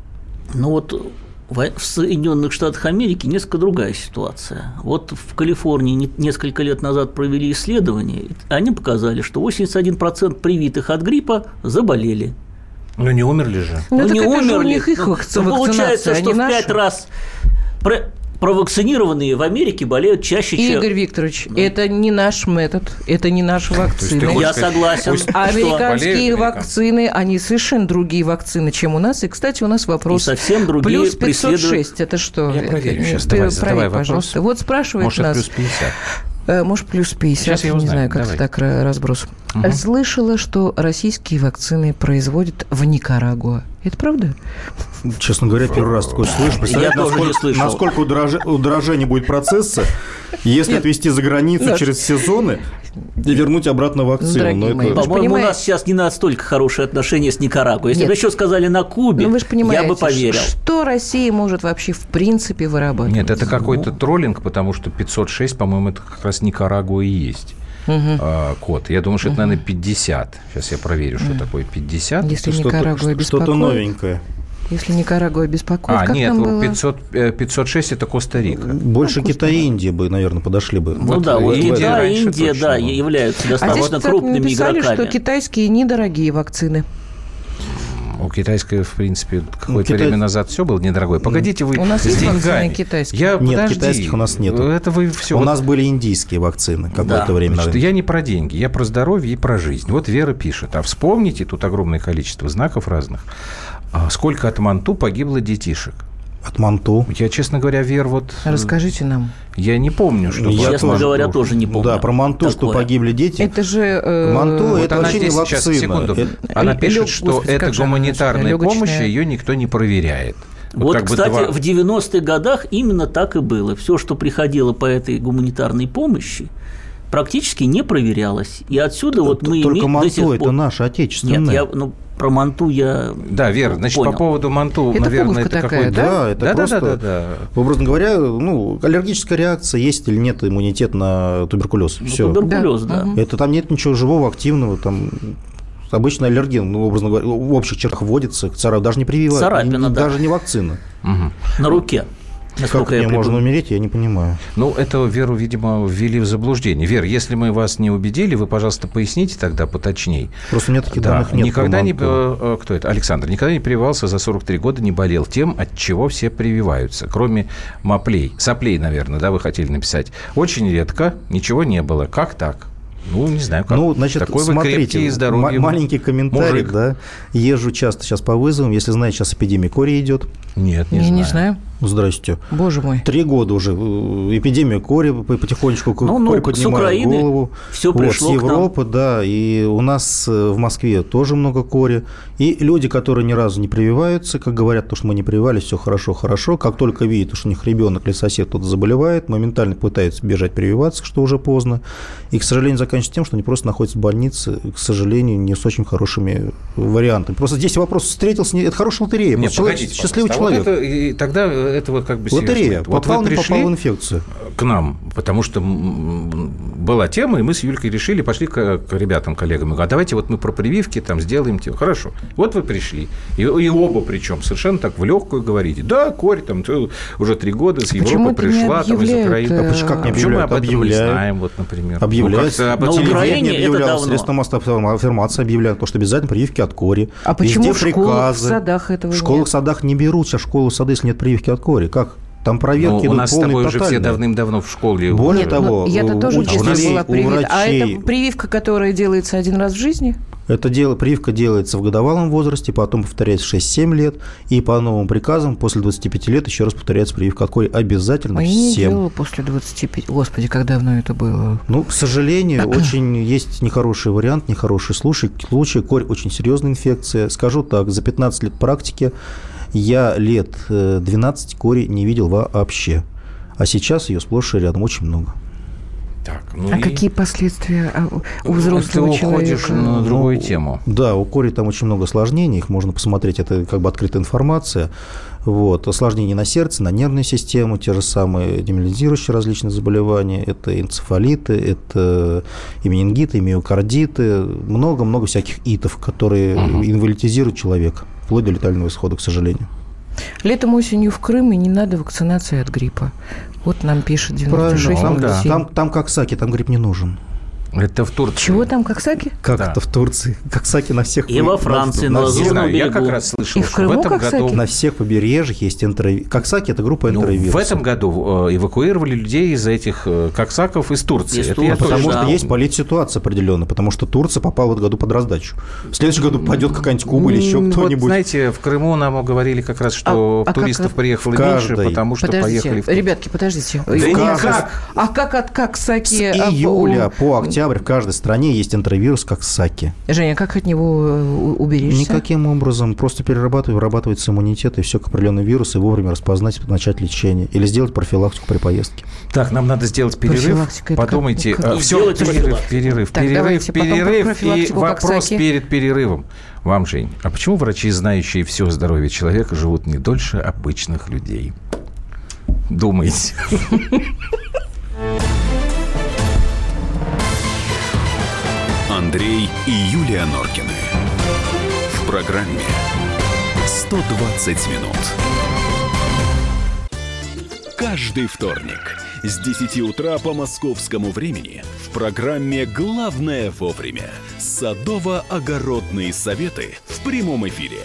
Ну вот в Соединенных Штатах Америки несколько другая ситуация. Вот в Калифорнии не- несколько лет назад провели исследование, они показали, что 81% привитых от гриппа заболели. Ну, не умерли же. Ну, так не это же у умерли. них их Ну, вакци- ну, получается, вакцинация, а что в пять раз провакцинированные в Америке болеют чаще, чем... Игорь Викторович, это не наш метод, это не вакцины. хочешь Я сказать, согласен. пусть- что- Американские вакцины, они совершенно другие вакцины, чем у нас. И, кстати, у нас вопрос. И совсем другие Плюс преследуют- 506, это что? Я проверю Это- сейчас. э, Давай, проверь, задавай вопрос. пожалуйста. Вот спрашивает Может, нас... плюс 50. Э, Может, плюс 50, Сейчас я не узнаю. знаю, как Давай. так ра- разброс. Мгм. Слышала, что российские вакцины производят в Никарагуа. Это правда? Честно говоря, первый раз такое слышу. Представляете, тоже не насколько, насколько удороже- удорожание будет процесса, если Нет. отвезти за границу Наш- через сезоны и вернуть обратно вакцину. Дорогие Ну, это- мои, По-моему, у понимаете- нас сейчас не настолько хорошие отношения с Никарагуа. Если Нет. бы еще сказали на Кубе, Ну, вы я бы поверил. что Россия может вообще в принципе вырабатывать? Нет, это какой-то троллинг, потому что 506, по-моему, это как раз Никарагуа и есть. А, код. Я думаю, что это, наверное, 50. Сейчас я проверю, что такое 50. Если что-то- Никарагуа что-то беспокоит, новенькое. если Никарагуа беспокоит, А, как нет, там ну, было? 500, э, 506 это Коста-Рика. Больше Китай и Индия бы, наверное, подошли бы. Ну Вот да, вот Индия Китай, Индия, точно да, была. являются А здесь, достаточно кстати, крупными написали, игроками. что китайские недорогие вакцины. У китайской, в принципе, какое-то Китай- время назад все было недорогое. Погодите, вы У нас есть вакцины китайские? Я, Нет, подожди, китайских у нас нет. Это вы все. У нас были индийские вакцины какое-то Да. время. Значит, назад. я не про деньги, я про здоровье и про жизнь. Вот Вера пишет. А вспомните, тут огромное количество знаков разных. а сколько от Манту погибло детишек? От Манту. Я, честно говоря, Вер, вот... э, Расскажите нам. Я не помню, что... Я Честно тоже говоря, тоже не помню. Да, про Манту, что такое. погибли дети. Это же... э, Манту Вот это она вообще не вакцина. секунду. Это- Она пишет, лёг- что господи, это гуманитарная называется? помощь, ее никто не проверяет. Вот, как бы кстати, два- в 90-х годах именно так и было. Все, что приходило по этой гуманитарной помощи, практически не проверялась. И отсюда вот мы Только имеем до сих Манту это пор- наше отечественное. Нет, я, ну, про манту я Да, Вера, значит, Понял. по поводу манту, Это наверное, это такая, какой-то... Да, это да, просто, да, да, да. образно говоря, ну, аллергическая реакция, есть или нет иммунитет на туберкулез. ну, Все. туберкулез, Да. да. Это там нет ничего живого, активного, там обычно аллерген, ну, образно говоря, в общих чертах вводится, царап, даже не прививают, Царапина, не- да. даже не вакцина. Мгм. На руке. Как Насколько я мне можно прибыл. умереть, я не понимаю. Ну, это Веру, видимо, ввели в заблуждение. Вера, если мы вас не убедили, вы, пожалуйста, поясните тогда поточней. Просто у меня таких Да, данных нет. никогда не... Э, Кто это? Александр. Никогда не прививался за 43 года, не болел тем, от чего все прививаются, кроме маплей. Соплей, наверное, да, вы хотели написать. Очень редко, ничего не было. Как так? Ну, не знаю, как. Ну, значит, Такой вы смотрите, крепкий здоровый ма- маленький комментарий, мужик. да. Езжу часто сейчас по вызовам, если знаете, сейчас эпидемия кори идет. Нет, не Не, знаю. не знаю. Здрасте. Боже мой. Три года уже э, эпидемия кори по- потихонечку Ну, ну, корь с поднимает Украины голову. всё Вот, пришло с к нам. Европы, да, и у нас э, в Москве тоже много кори. И люди, которые ни разу не прививаются, как говорят, то, что мы не прививались, все хорошо, хорошо. Как только видят, что у них ребенок или сосед кто-то заболевает, моментально пытаются бежать прививаться, что уже поздно. И, к сожалению, заканчивается тем, что они просто находятся в больнице, к сожалению, не с очень хорошими вариантами. Просто здесь вопрос встретился, не- это хорошая лотерея. Нет, человек- погодите, счастливый. А человек. вот это, и тогда это вот как бы. Лотерея. Вот попал, вы не пришли попал в инфекцию. к нам, потому что была тема, и мы с Юлькой решили, пошли к, к ребятам, коллегам, и говорю, а давайте вот мы про прививки там сделаем. те». Хорошо. Вот вы пришли. И, и оба причем совершенно так в легкую говорите. Да, корь, там ты уже три года с Почему Европы не пришла, там из объявляют, Украины. э, А почему- как не Почему мы объявляют? об этом не Объявляют. знаем, вот, например? Объявляют. Ну, об На объявляло, давно. средства массовой информации объявляют, потому что обязательно прививки от кори. А почему Везде в школах, в садах этого В школах, нет? садах не берут сейчас школы, сады, если нет прививки от кори. Как? Там Ну, проверки у идут нас с полные, тобой уже все давным-давно в школе. Более уже. того, Ну, я-то у тоже детстве учителей, была у привита. А врачей- это прививка, которая делается один раз в жизни? Это дело, прививка делается в годовалом возрасте, потом повторяется 6-7 лет, и по новым приказам после 25 лет еще раз повторяется прививка кори обязательно А я не всем. после 25. Господи, как давно это было. Ну, к сожалению, очень есть нехороший вариант, нехороший случай. Случай, корь очень серьезная инфекция. Скажу так, за 15 лет практики я лет э, 12 кори не видел вообще. А сейчас ее сплошь и рядом очень много. Так, ну а и какие последствия а, у ты взрослого уходишь человека? на другую Ну, тему. Да, у кори там очень много осложнений, их можно посмотреть, это как бы открытая информация. Вот. Осложнения на сердце, на нервную систему, те же самые демилинизирующие различные заболевания, это энцефалиты, это и менингиты, и миокардиты, много-много всяких итов, которые инвалидизируют человека, вплоть до летального исхода, к сожалению. Летом, осенью в Крым и не надо вакцинации от гриппа. Вот нам пишет 96 Там, да. там, там как саки, там грипп не нужен. Это в Турции. Чего там, как саки? Как Да. это в Турции? Как саки на всех... И во Франции, на, на Лазурном знаю, я берегу. как раз слышал, И в что в Крыму этом как году... на всех побережьях есть энтеровирус. Коксаки – это группа Ну, энтеровирусов. в этом году э, эвакуировали людей из этих э, коксаков из Турции. Из Это Турции, Потому да. что есть политситуация определенная, потому что Турция попала в этом году под раздачу. В следующем году пойдет какая-нибудь Куба или еще кто-нибудь. Вот, знаете, в Крыму нам говорили как раз, что А- а туристов это? приехало В меньше, каждой. потому что Подождите, поехали в Турцию. ребятки, подождите. Да никак. А как от как С а, июля по октябрь в каждой стране есть энтеровирус Коксаки. Женя, как от него э, уберечься? Никаким образом. Просто перерабатывать, вырабатывается иммунитет, и все к определенному вирусу, и вовремя распознать, начать лечение. Или сделать профилактику при поездке. Так, нам надо сделать перерыв. Профилактика, это как- Подумайте. как- все, Сделать перерыв, перерыв, Так, перерыв, потом перерыв. И вопрос перед перерывом. Вам, Жень, а почему врачи, знающие все здоровье человека, живут не дольше обычных людей? Думаете? Андрей и Юлия Норкины. В программе 120 минут. Каждый вторник с 10 утра по московскому времени в программе «Главное вовремя» садово-огородные советы в прямом эфире.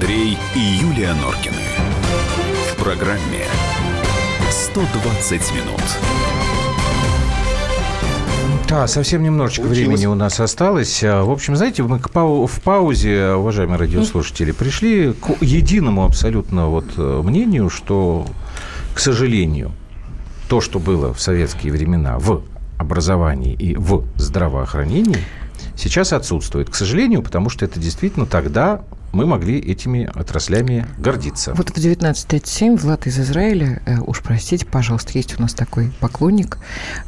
Андрей и Юлия Норкины. В программе 120 минут. Да, совсем немножечко времени у нас осталось. А, В общем, знаете, мы к пау- в паузе, уважаемые радиослушатели, пришли к единому абсолютно вот э, мнению, что, к сожалению, то, что было в советские времена в образовании и в здравоохранении, сейчас отсутствует. К сожалению, потому что это действительно тогда мы могли этими отраслями гордиться. Вот в 19.37 Влад из Израиля, э, уж простите, пожалуйста, есть у нас такой поклонник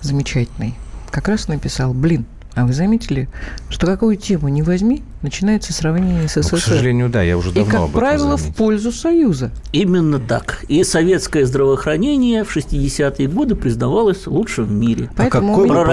замечательный, как раз написал, блин, а вы заметили, что какую тему не возьми, начинается сравнение с Ну, к СССР. сожалению, да, я уже И, давно как об этом правило, в заметил. пользу Союза. Именно так. И советское здравоохранение в 60-е годы признавалось лучшим в мире. Поэтому какой мы- был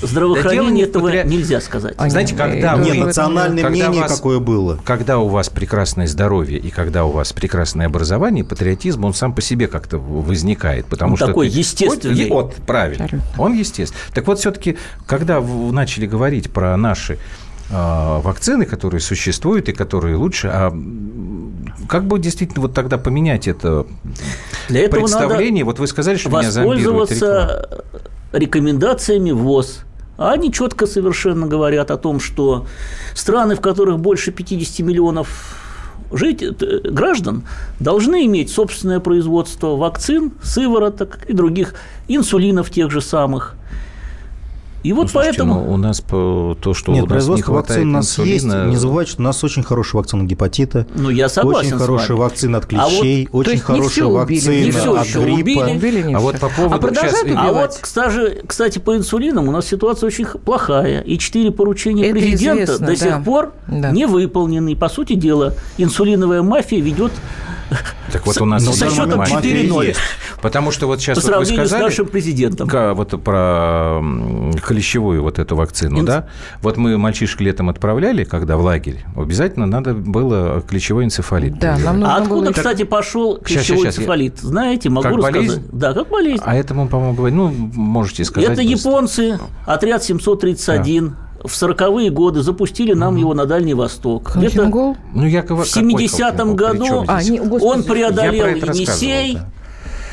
Да здравоохранение не в этого патри- нельзя сказать. А, Знаете, когда мы- Нет, в этом национальное Когда мнение вас- какое было. Когда у вас прекрасное здоровье и когда у вас прекрасное образование, патриотизм, он сам по себе как-то возникает. Потому Он что такой ты- естественный. Вот, вот, правильно. Абсолютно. Он естественный. Так вот, все-таки, когда начали говорить про наши а, вакцины, которые существуют и которые лучше, а как бы действительно вот тогда поменять это Для этого представление? Вот вы сказали, что меня зомбирует реклама. Рекомендациями ВОЗ. А они четко совершенно говорят о том, что страны, в которых больше 50 миллионов жить, э, граждан, должны иметь собственное производство вакцин, сывороток и других инсулинов тех же самых. И вот Ну, слушайте, поэтому... ну, у нас по- то, что Нет, у нас не производство хватает вакцин у нас есть. инсулина- Не забывайте, что у нас очень хорошая вакцина гепатита. Ну, я согласен Очень хорошая вакцина от А вот- клещей, очень есть хорошая убили, вакцина не всё от гриппа. убили. Убили не А вот по поводу а продолжают сейчас- А вот, кстати, кстати, по инсулинам у нас ситуация очень плохая. И четыре поручения Это президента известно, до да. сих пор Да. не выполнены. И, По сути дела, инсулиновая мафия ведет Так вот у нас со есть счетом мафия 4:0. есть. Потому что вот сейчас по вот вы сравнению с сказали... нашим президентом. Вот про клещевую вот эту вакцину, Инс- да? Вот мы мальчишек летом отправляли, когда в лагерь, обязательно надо было клещевой энцефалит. Да, нам нужно А откуда, было... кстати, пошел клещевой щас, я- энцефалит? Знаете, могу Как рассказать. болезнь? Да, как болезнь. А этому, по-моему, говорить, ну, можете сказать. Это быстро. японцы, отряд 731, в 40-е годы запустили нам его на Дальний Восток. Где-то? Ну, в 70-м году А, не, господи, он преодолел Енисей, да.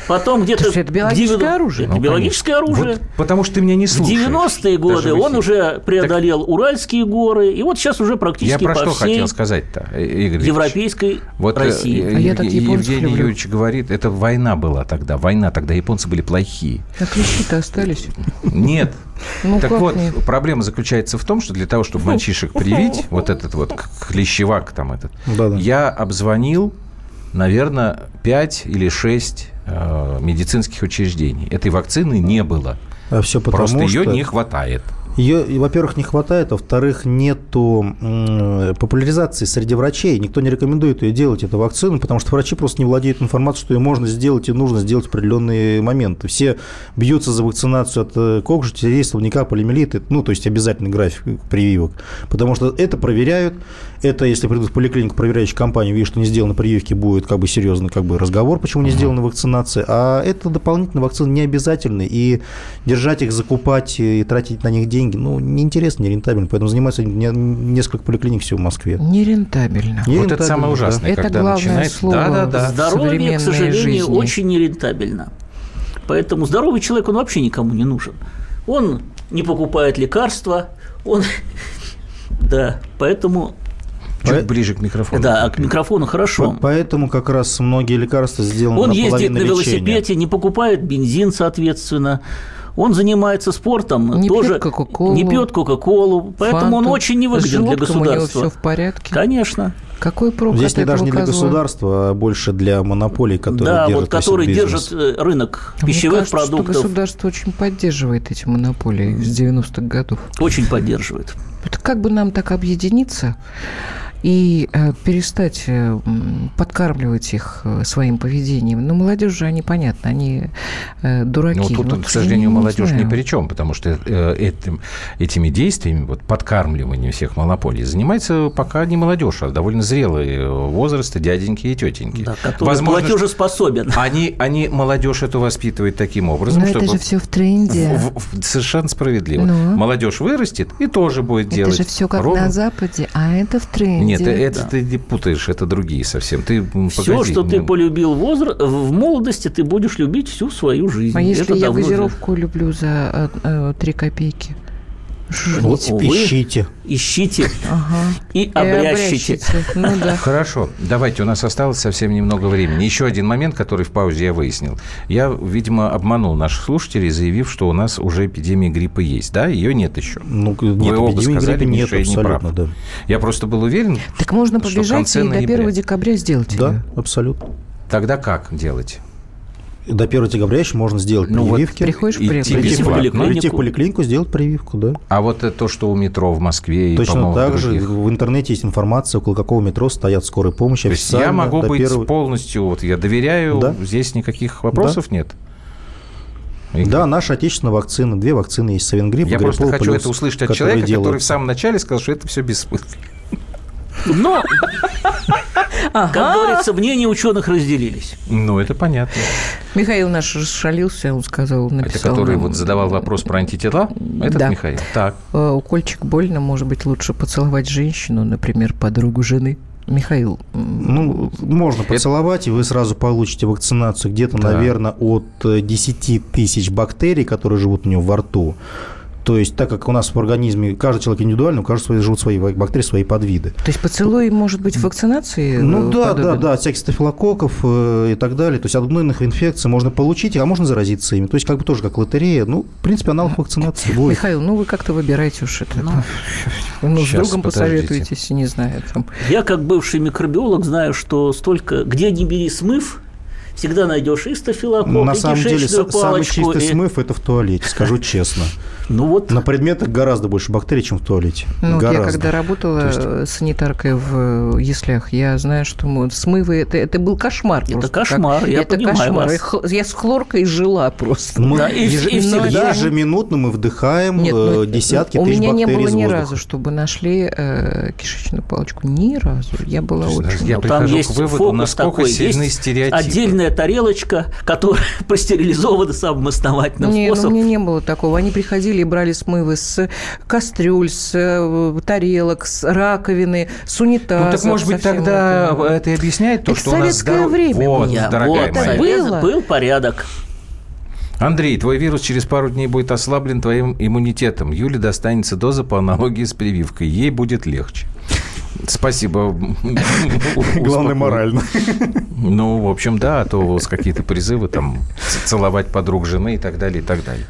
Потом где-то... Это биологическое в девяно- оружие. Это Ну, биологическое конечно. оружие. Вот потому что ты меня не В слушаешь. 90-е даже годы в он уже преодолел Уральские горы, и вот сейчас уже Я практически про по что всей хотел сказать-то, Игорь европейской Вот э, России. э, А я так Евгений люблю. Юрьевич говорит, это война была тогда, война, тогда японцы были плохие. А клещи-то остались. Нет. Ну, так вот, нет? проблема заключается в том, что для того, чтобы мальчишек привить, вот этот вот клещевак там этот, Да-да. я обзвонил, наверное, 5 или 6 медицинских учреждений. Этой вакцины не было. А все потому Просто ее что... не хватает. Ее, во-первых, не хватает, а во-вторых, нету популяризации среди врачей. Никто не рекомендует ее делать, эту вакцину, потому что врачи просто не владеют информацией, что ее можно сделать и нужно сделать в определенные моменты. Все бьются за вакцинацию от э, террористов, слабняка, полиомиелита, ну, то есть обязательный график прививок. Потому что это проверяют, это, если придут в поликлинику проверяющую компанию, видят, что не сделаны прививки, будет как бы серьезный как бы, разговор, почему не сделана вакцинация. А это дополнительные вакцины не обязательны, и держать их, закупать и тратить на них деньги, ну, неинтересно, нерентабельно. Поэтому занимается не- несколько поликлиник всего в Москве. Нерентабельно. Вот это Нерентабельно, самое ужасное, Это когда главное начинается... слово. Да, да, да. Здоровье, к сожалению, жизни. очень нерентабельно. Поэтому здоровый человек, он вообще никому не нужен. Он не покупает лекарства, он... Да, поэтому... Чуть По- ближе к микрофону. Да, а к микрофону хорошо. По- Поэтому как раз многие лекарства сделаны Он ездит на лечения. велосипеде, не покупает бензин, соответственно. Он занимается спортом, Не тоже пьет Кока-Колу, не пьет Кока-Колу, поэтому он Фанту. очень С невыгоден для желудком у него государства. все в порядке. Конечно. Какой прок Здесь не даже не для козла? государства, а больше для монополий, которые да, держат вот держит бизнес. э, рынок А мне пищевых кажется, что продуктов, государство очень поддерживает эти монополии с 90-х годов. очень поддерживает. Вот как бы нам так объединиться и э, перестать э, подкармливать их э, своим поведением? Ну, молодежь же, они, понятно, они дураки. Ну, тут, Ну, к сожалению, не молодежь ни знаю. при чем, потому что этим, этими действиями, вот подкармливанием всех монополий, занимается пока не молодежь, а довольно зрелые возраста дяденьки и тетеньки. Да, Возможно, платежеспособен. Они, они молодежь эту воспитывают таким образом, Но чтобы... это же все в тренде. в- в- совершенно справедливо. Ну. Молодежь вырастет и тоже будет Это делать. же все как ровно- на Западе, а это в тренде. нет, где- это Да. ты не путаешь, это другие совсем. Ты Все, погоди, что ты полюбил в, возра- в молодости, ты будешь любить всю свою жизнь. А если Это я газировку люблю за э, э, 3 копейки? Вот увы. ищите. Ищите Ага. и обрящите. Ну да. Хорошо, давайте, у нас осталось совсем немного времени. Еще один момент, который в паузе я выяснил. Я, видимо, обманул наших слушателей, заявив, что у нас уже эпидемия гриппа есть. Да, ее нет еще. Ну, нет, Вы оба эпидемии сказали, гриппа нет, Миша, абсолютно, да. Я просто был уверен, Так можно побежать и до ноября. 1 декабря сделать Да, абсолютно. тогда как делать? До 1 декабря еще можно сделать Ну вот прививки. Приходишь в Идти поликлинику. Прийти в поликлинику. Прийти в поликлинику, сделать прививку, да. А вот это то, что у метро в Москве и, Точно так в же других. в интернете есть информация, около какого метро стоят скорой помощи. То есть я могу быть первого- полностью, вот я доверяю, Да. здесь никаких вопросов нет. И Да, наша отечественная вакцина, две вакцины есть, Савингрипп, Я просто хочу плюс, это услышать от человека, который делают. в самом начале сказал, что это все бессмысленно. Но, как говорится, мнения ученых разделились. Ну, это понятно. Михаил наш расшалился, он сказал, Это написал который нам, вот задавал вопрос про антитела? Этот Да. Михаил? Так. э, Укольчик больно, может быть, лучше поцеловать женщину, например, подругу жены. Михаил, Ну, можно поцеловать, и вы сразу получите вакцинацию где-то, Да. наверное, от э, 10 тысяч бактерий, которые живут у него во рту. То есть, так как у нас в организме каждый человек индивидуально, у каждого живут свои бактерии, свои подвиды. то есть поцелуй может быть вакцинации? Ну э, да, да, подобен? да, от всяких стафилококков э, и так далее. То есть от гнойных инфекций можно получить, а можно заразиться ими. То есть как бы тоже как лотерея. Ну, в принципе, аналог вакцинации будет. Михаил, ну вы как-то выбираете уж это. Ну, с щас, другом подождите. посоветуетесь, не знаю. Там. Я, как бывший микробиолог, знаю, что столько, где не бери смыв, всегда найдешь и стафилококк, Ну, на и самом деле, са- самый палочку. чистый и- смыв – это в туалете, скажу честно. Ну вот, На предметах гораздо больше бактерий, чем в туалете. Ну, вот я когда работала То есть- санитаркой в э, яслях, я знаю, что мы- смывы это, это был кошмар. Это просто. кошмар, Как- я это понимаю кошмар. вас. Я с хлоркой жила просто. Мы Да, и- еж- и всегда- ежеминутно мы вдыхаем Нет, ну, э, десятки у тысяч меня не бактерий было ни воздуха. разу, чтобы нашли э, кишечную палочку. Ни разу. Я была очень... Я Ну, там прихожу есть к выводу, фокус насколько такой, сильны есть стереотипы. отдельная тарелочка, которая простерилизована самым основательным Не, ну, у способом. меня не было такого. Они приходили и брали смывы с кастрюль, с э, тарелок, с раковины, с унитаза. Ну, так, может быть, тогда это и объясняет то, Это что у нас советское время Вот, было. Я- дорогая вот, моя. Было. был порядок. Андрей, твой вирус через пару дней будет ослаблен твоим иммунитетом. Юле достанется доза по аналогии с прививкой. Ей будет легче. Спасибо. Главное, морально. Ну, в общем, да, а то у вас какие-то призывы там целовать подруг жены и так далее, и так далее.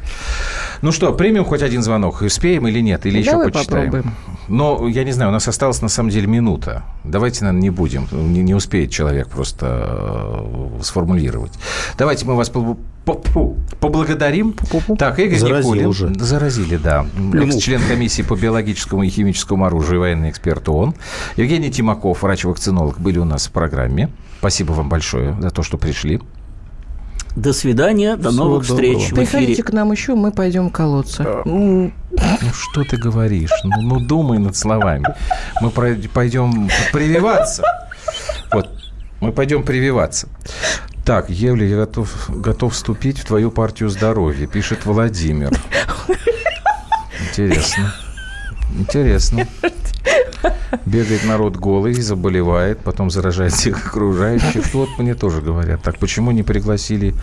Ну что, примем хоть один звонок? Успеем или нет? Или еще Давай почитаем? попробуем. Но, я не знаю, у нас осталось на самом деле минута. Давайте, наверное, не будем. Не, не успеет человек просто э, сформулировать. Давайте мы вас по- по- фу, поблагодарим. Так, Игорь Заразил Никулин. уже. Заразили, да. Член комиссии по биологическому и химическому оружию, военный эксперт ООН. Евгений Тимаков, врач-вакцинолог, были у нас в программе. Спасибо вам большое за то, что пришли. До свидания, до Всего новых доброго. встреч в Приходите эфире. к нам еще, мы пойдем колоться. Ну, Ну, что ты говоришь? Ну, ну, думай над словами. Мы пойдем прививаться. Вот, мы пойдем прививаться. Так, Евля, я готов, готов вступить в твою партию здоровья, пишет Владимир. Интересно. Интересно. Бегает народ голый, заболевает, потом заражает всех окружающих. Вот мне тоже говорят. Так, почему не пригласили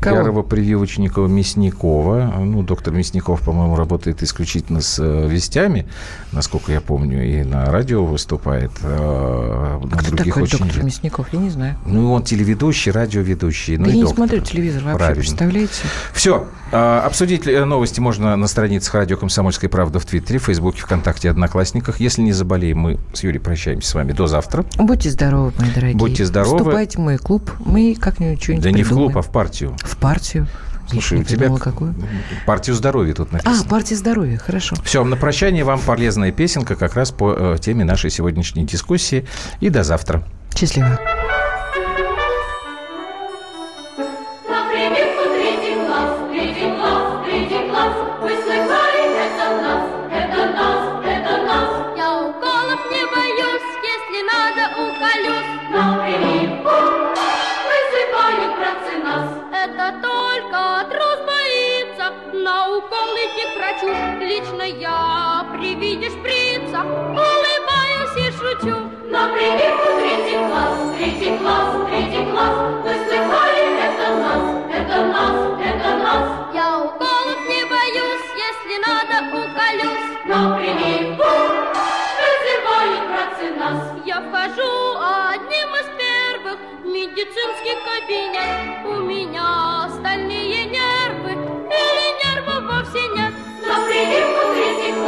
Кого? ярого прививочника Мясникова? Ну, доктор Мясников, по-моему, работает исключительно с э, вестями, насколько я помню, и на радио выступает. а на кто других такой очень доктор. Мясников? Я не знаю. Ну, он телеведущий, радиоведущий. Ну, Да и я не доктор. смотрю телевизор вообще, Правильно. представляете? Все. Обсудить э, новости можно на страницах радио «Комсомольская правда» в Твиттере, Фейсбуке, ВКонтакте, Одноклассниках. Если не заболеем, мы с Юрием прощаемся с вами до завтра. Будьте здоровы, мои дорогие. Будьте здоровы. Вступайте в мой клуб. Мы как-нибудь что-нибудь Да не в клуб, а в партию. В партию. Слушай, Я у тебя какую. партию здоровья тут А, написано. партия здоровья, хорошо. Все, на прощание вам полезная песенка как раз по э, теме нашей сегодняшней дискуссии. И до завтра. Счастливо. Я при виде шприца улыбаюсь и шучу. На прививку третий класс, третий класс, третий класс. Вы слыхали, это нас, это нас, это нас. Я уколов не боюсь, если надо уколюсь. На прививку вызывают братцы нас. Я вхожу одним из первых в медицинский кабинет. У меня